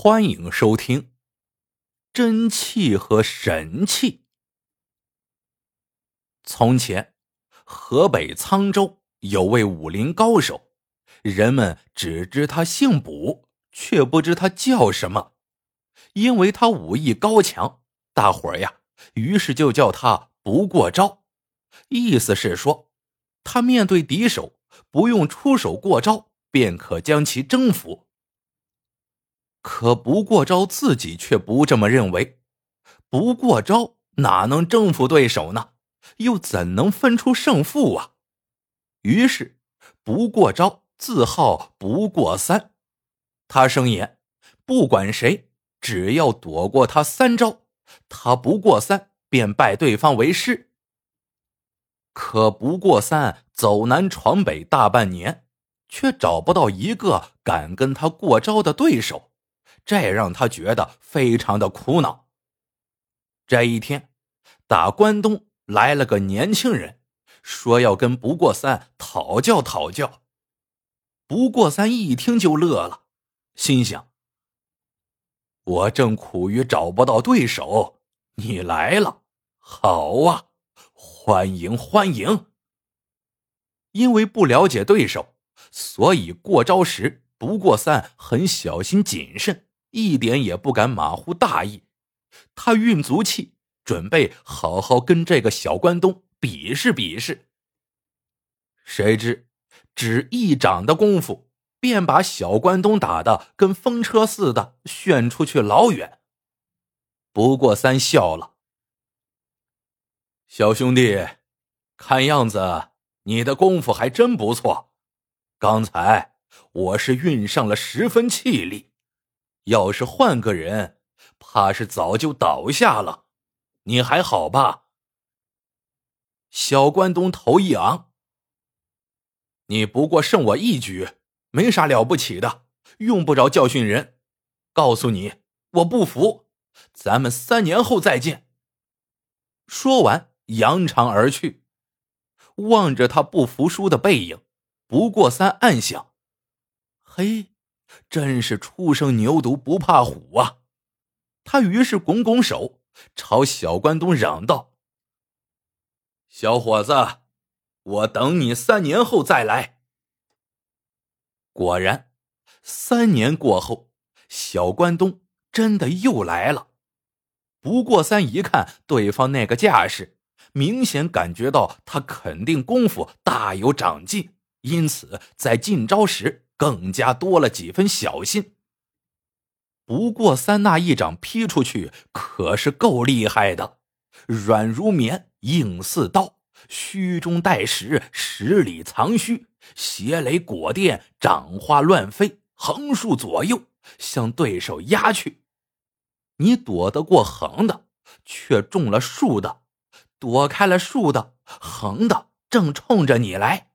欢迎收听《真气和神气》。从前，河北沧州有位武林高手，人们只知他姓卜，却不知他叫什么。因为他武艺高强，大伙儿呀，于是就叫他“不过招”，意思是说，他面对敌手，不用出手过招，便可将其征服。可不过招自己却不这么认为，不过招哪能征服对手呢？又怎能分出胜负啊？于是不过招自号不过三，他声言，不管谁，只要躲过他三招，他不过三便拜对方为师。可不过三走南闯北大半年，却找不到一个敢跟他过招的对手。这让他觉得非常的苦恼。这一天，打关东来了个年轻人，说要跟不过三讨教讨教。不过三一听就乐了，心想：我正苦于找不到对手，你来了，好啊，欢迎欢迎。因为不了解对手，所以过招时不过三很小心谨慎。一点也不敢马虎大意，他运足气，准备好好跟这个小关东比试比试。谁知只一掌的功夫，便把小关东打得跟风车似的旋出去老远。不过三笑了：“小兄弟，看样子你的功夫还真不错。刚才我是运上了十分气力。”要是换个人，怕是早就倒下了。你还好吧？小关东头一昂：“你不过胜我一局，没啥了不起的，用不着教训人。告诉你，我不服，咱们三年后再见。”说完，扬长而去。望着他不服输的背影，不过三暗想：“嘿。”真是初生牛犊不怕虎啊！他于是拱拱手，朝小关东嚷道：“小伙子，我等你三年后再来。”果然，三年过后，小关东真的又来了。不过三一看对方那个架势，明显感觉到他肯定功夫大有长进，因此在进招时。更加多了几分小心。不过三那一掌劈出去可是够厉害的，软如棉，硬似刀，虚中带实，实里藏虚，邪雷裹电，掌花乱飞，横竖左右向对手压去。你躲得过横的，却中了竖的；躲开了竖的，横的正冲着你来。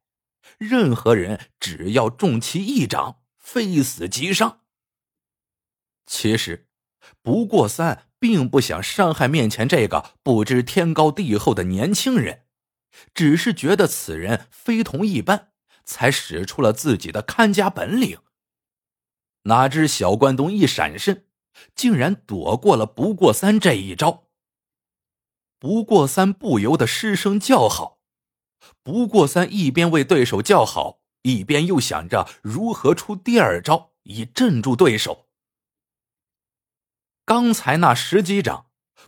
任何人只要中其一掌，非死即伤。其实，不过三并不想伤害面前这个不知天高地厚的年轻人，只是觉得此人非同一般，才使出了自己的看家本领。哪知小关东一闪身，竟然躲过了不过三这一招。不过三不由得失声叫好。不过三一边为对手叫好，一边又想着如何出第二招以镇住对手。刚才那十几掌，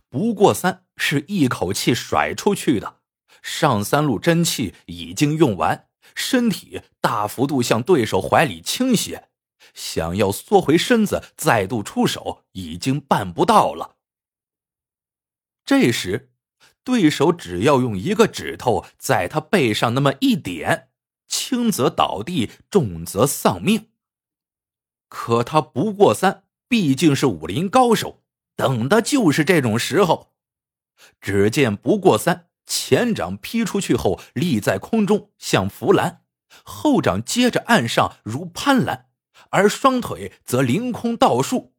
不过三是一口气甩出去的，上三路真气已经用完，身体大幅度向对手怀里倾斜，想要缩回身子再度出手，已经办不到了。这时。对手只要用一个指头在他背上那么一点，轻则倒地，重则丧命。可他不过三，毕竟是武林高手，等的就是这种时候。只见不过三前掌劈出去后，立在空中像扶栏，后掌接着按上如攀栏，而双腿则凌空倒竖。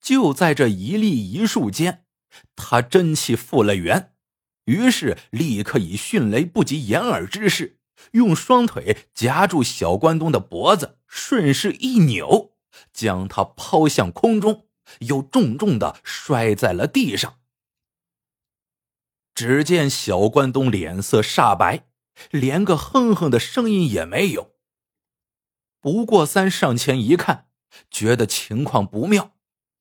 就在这一立一竖间。他真气复了原，于是立刻以迅雷不及掩耳之势，用双腿夹住小关东的脖子，顺势一扭，将他抛向空中，又重重的摔在了地上。只见小关东脸色煞白，连个哼哼的声音也没有。不过三上前一看，觉得情况不妙，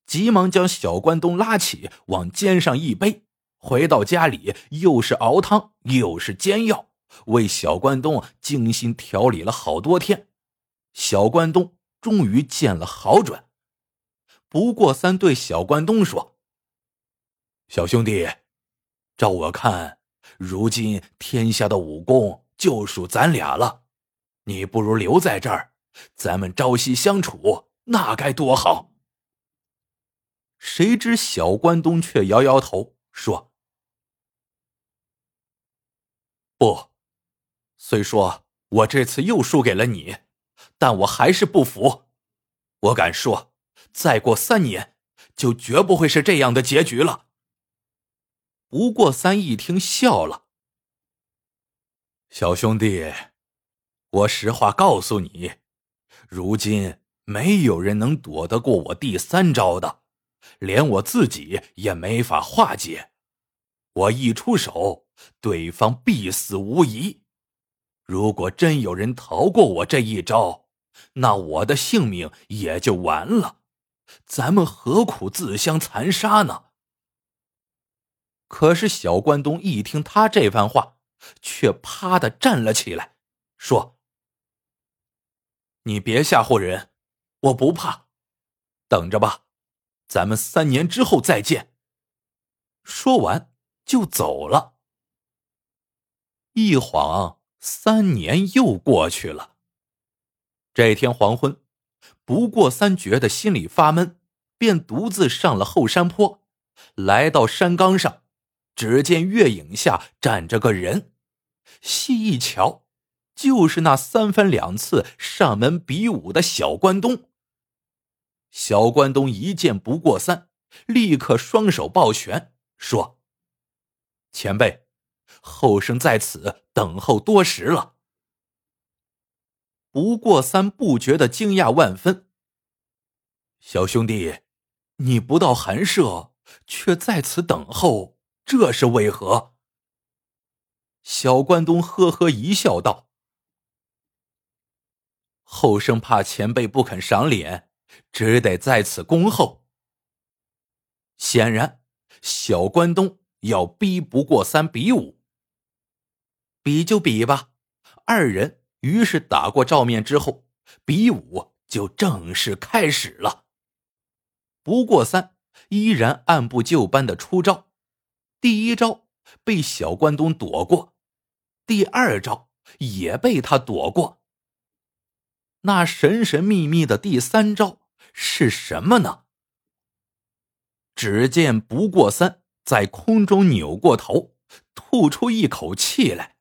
急忙将小关东拉起，往肩上一背，回到家里又是熬汤又是煎药，为小关东精心调理了好多天。小关东终于见了好转。不过三对小关东说：“小兄弟。”照我看，如今天下的武功就属咱俩了，你不如留在这儿，咱们朝夕相处，那该多好。谁知小关东却摇摇头说：“不，虽说我这次又输给了你，但我还是不服。我敢说，再过三年，就绝不会是这样的结局了。”不过三一听笑了，小兄弟，我实话告诉你，如今没有人能躲得过我第三招的，连我自己也没法化解。我一出手，对方必死无疑。如果真有人逃过我这一招，那我的性命也就完了。咱们何苦自相残杀呢？可是小关东一听他这番话，却啪的站了起来，说：“你别吓唬人，我不怕，等着吧，咱们三年之后再见。”说完就走了。一晃三年又过去了。这天黄昏，不过三觉得心里发闷，便独自上了后山坡，来到山岗上。只见月影下站着个人，细一瞧，就是那三番两次上门比武的小关东。小关东一见不过三，立刻双手抱拳说：“前辈，后生在此等候多时了。”不过三不觉得惊讶万分。小兄弟，你不到寒舍，却在此等候。这是为何？小关东呵呵一笑，道：“后生怕前辈不肯赏脸，只得在此恭候。”显然，小关东要逼不过三比武。比就比吧，二人于是打过照面之后，比武就正式开始了。不过三依然按部就班的出招。第一招被小关东躲过，第二招也被他躲过。那神神秘秘的第三招是什么呢？只见不过三在空中扭过头，吐出一口气来，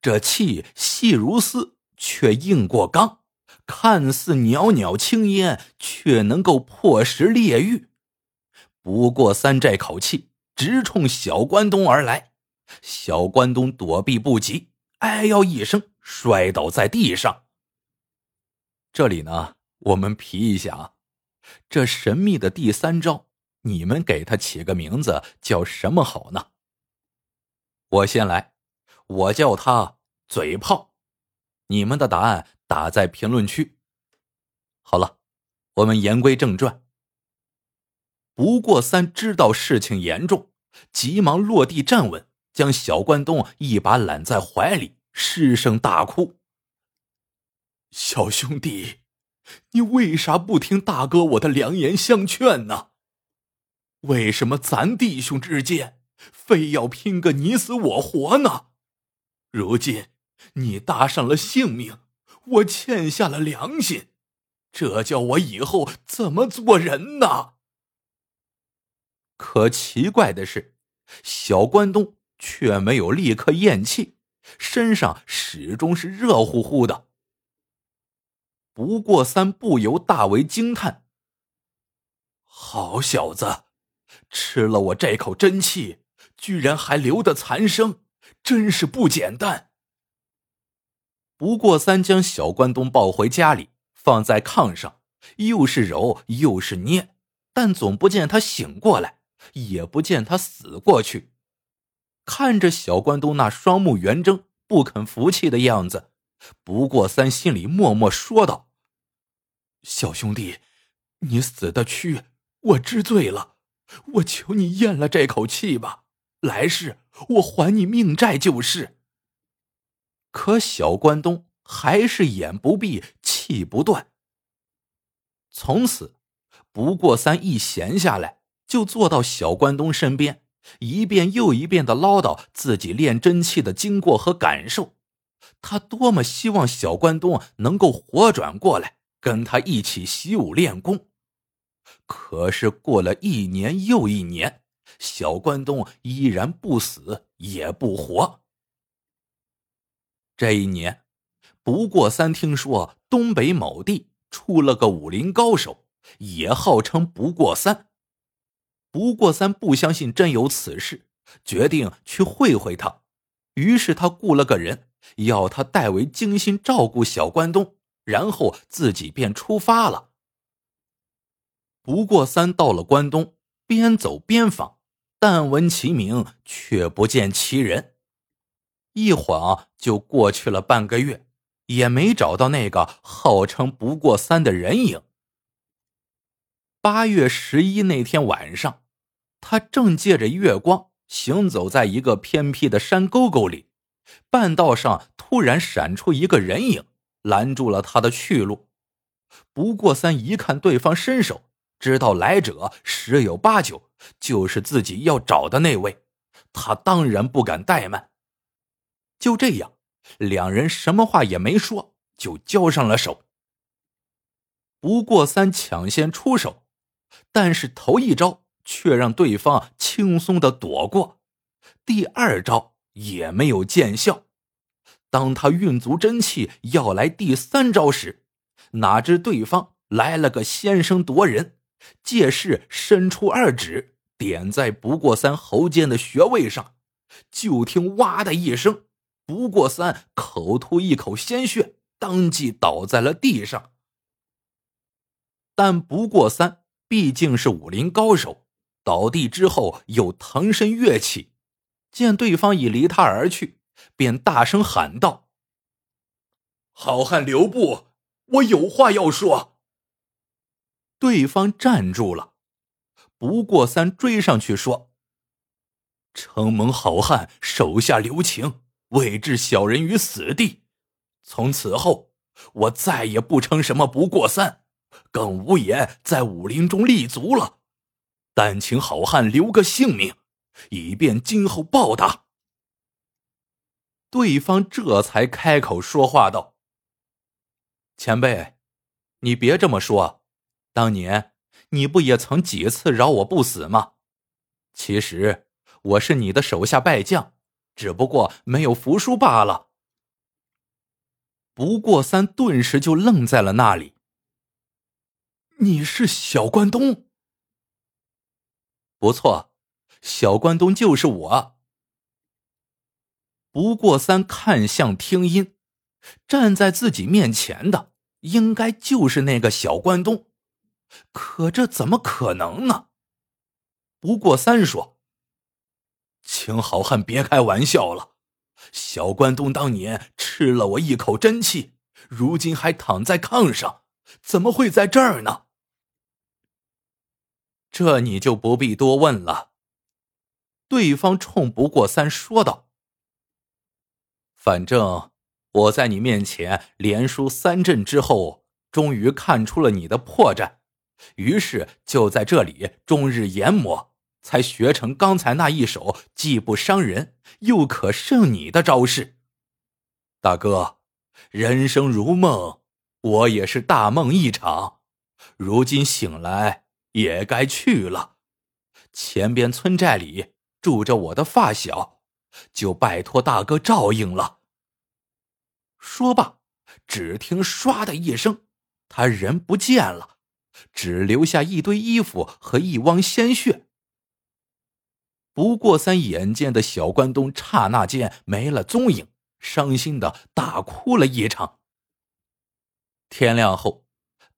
这气细如丝，却硬过钢，看似袅袅青烟，却能够破石裂玉。不过三这口气。直冲小关东而来，小关东躲避不及，哎呦一声摔倒在地上。这里呢，我们皮一下啊，这神秘的第三招，你们给他起个名字叫什么好呢？我先来，我叫他嘴炮。你们的答案打在评论区。好了，我们言归正传。不过三知道事情严重，急忙落地站稳，将小关东一把揽在怀里，失声大哭：“小兄弟，你为啥不听大哥我的良言相劝呢？为什么咱弟兄之间非要拼个你死我活呢？如今你搭上了性命，我欠下了良心，这叫我以后怎么做人呢？”可奇怪的是，小关东却没有立刻咽气，身上始终是热乎乎的。不过三不由大为惊叹：“好小子，吃了我这口真气，居然还留得残生，真是不简单。”不过三将小关东抱回家里，放在炕上，又是揉又是捏，但总不见他醒过来，也不见他死过去。看着小关东那双目圆睁、不肯服气的样子，不过三心里默默说道：“小兄弟，你死的屈，我知罪了。我求你咽了这口气吧，来世我还你命债就是。”可小关东还是眼不闭，气不断。从此，不过三一闲下来，就坐到小关东身边，一遍又一遍的唠叨自己练真气的经过和感受。他多么希望小关东能够活转过来，跟他一起习武练功。可是过了一年又一年，小关东依然不死也不活。这一年，不过三听说东北某地出了个武林高手，也号称不过三。不过三不相信真有此事，决定去会会他。于是他雇了个人，要他代为精心照顾小关东，然后自己便出发了。不过三到了关东，边走边访，但闻其名，却不见其人。一晃就过去了半个月，也没找到那个号称不过三的人影。八月十一那天晚上，他正借着月光行走在一个偏僻的山沟沟里，半道上突然闪出一个人影，拦住了他的去路。不过三一看对方身手，知道来者十有八九就是自己要找的那位，他当然不敢怠慢。就这样，两人什么话也没说，就交上了手。不过三抢先出手，但是头一招却让对方轻松的躲过，第二招也没有见效。当他运足真气要来第三招时，哪知对方来了个先声夺人，借势伸出二指点在不过三喉间的穴位上，就听“哇”的一声。不过三口吐一口鲜血，当即倒在了地上。但不过三毕竟是武林高手，倒地之后又腾身跃起，见对方已离他而去，便大声喊道：“好汉留步，我有话要说。”对方站住了，不过三追上去说：“承蒙好汉手下留情。”未置小人于死地，从此后我再也不称什么不过三，更无颜在武林中立足了。但请好汉留个性命，以便今后报答。对方这才开口说话道：“前辈，你别这么说，当年你不也曾几次饶我不死吗？其实我是你的手下败将。”只不过没有服输罢了。不过三顿时就愣在了那里。你是小关东？不错，小关东就是我。不过三看相听音，站在自己面前的应该就是那个小关东，可这怎么可能呢？不过三说。请好汉别开玩笑了，小关东当年吃了我一口真气，如今还躺在炕上，怎么会在这儿呢？这你就不必多问了。对方冲不过三说道：“反正我在你面前连输三阵之后，终于看出了你的破绽，于是就在这里终日研磨。”才学成刚才那一手既不伤人又可胜你的招式，大哥，人生如梦，我也是大梦一场，如今醒来也该去了。前边村寨里住着我的发小，就拜托大哥照应了。说罢，只听唰的一声，他人不见了，只留下一堆衣服和一汪鲜血。不过三眼见的小关东刹那间没了踪影，伤心的大哭了一场。天亮后，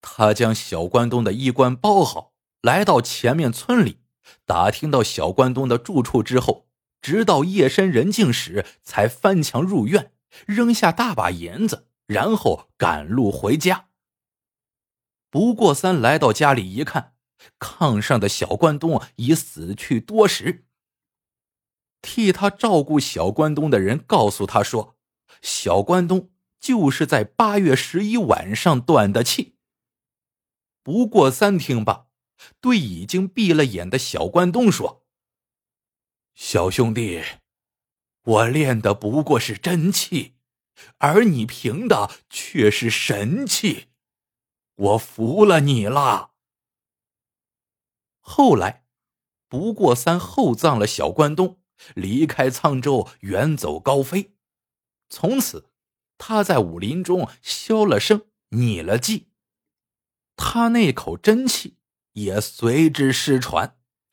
他将小关东的衣冠包好，来到前面村里，打听到小关东的住处之后，直到夜深人静时，才翻墙入院，扔下大把银子，然后赶路回家。不过三来到家里一看，炕上的小关东已死去多时。替他照顾小关东的人告诉他说：“小关东就是在八月十一晚上断的气。”不过三听罢，对已经闭了眼的小关东说：“小兄弟，我练的不过是真气，而你凭的却是神气，我服了你了。”后来，不过三厚葬了小关东。离开沧州，远走高飞。从此，他在武林中消了声，拟了迹。他那口真气也随之失传，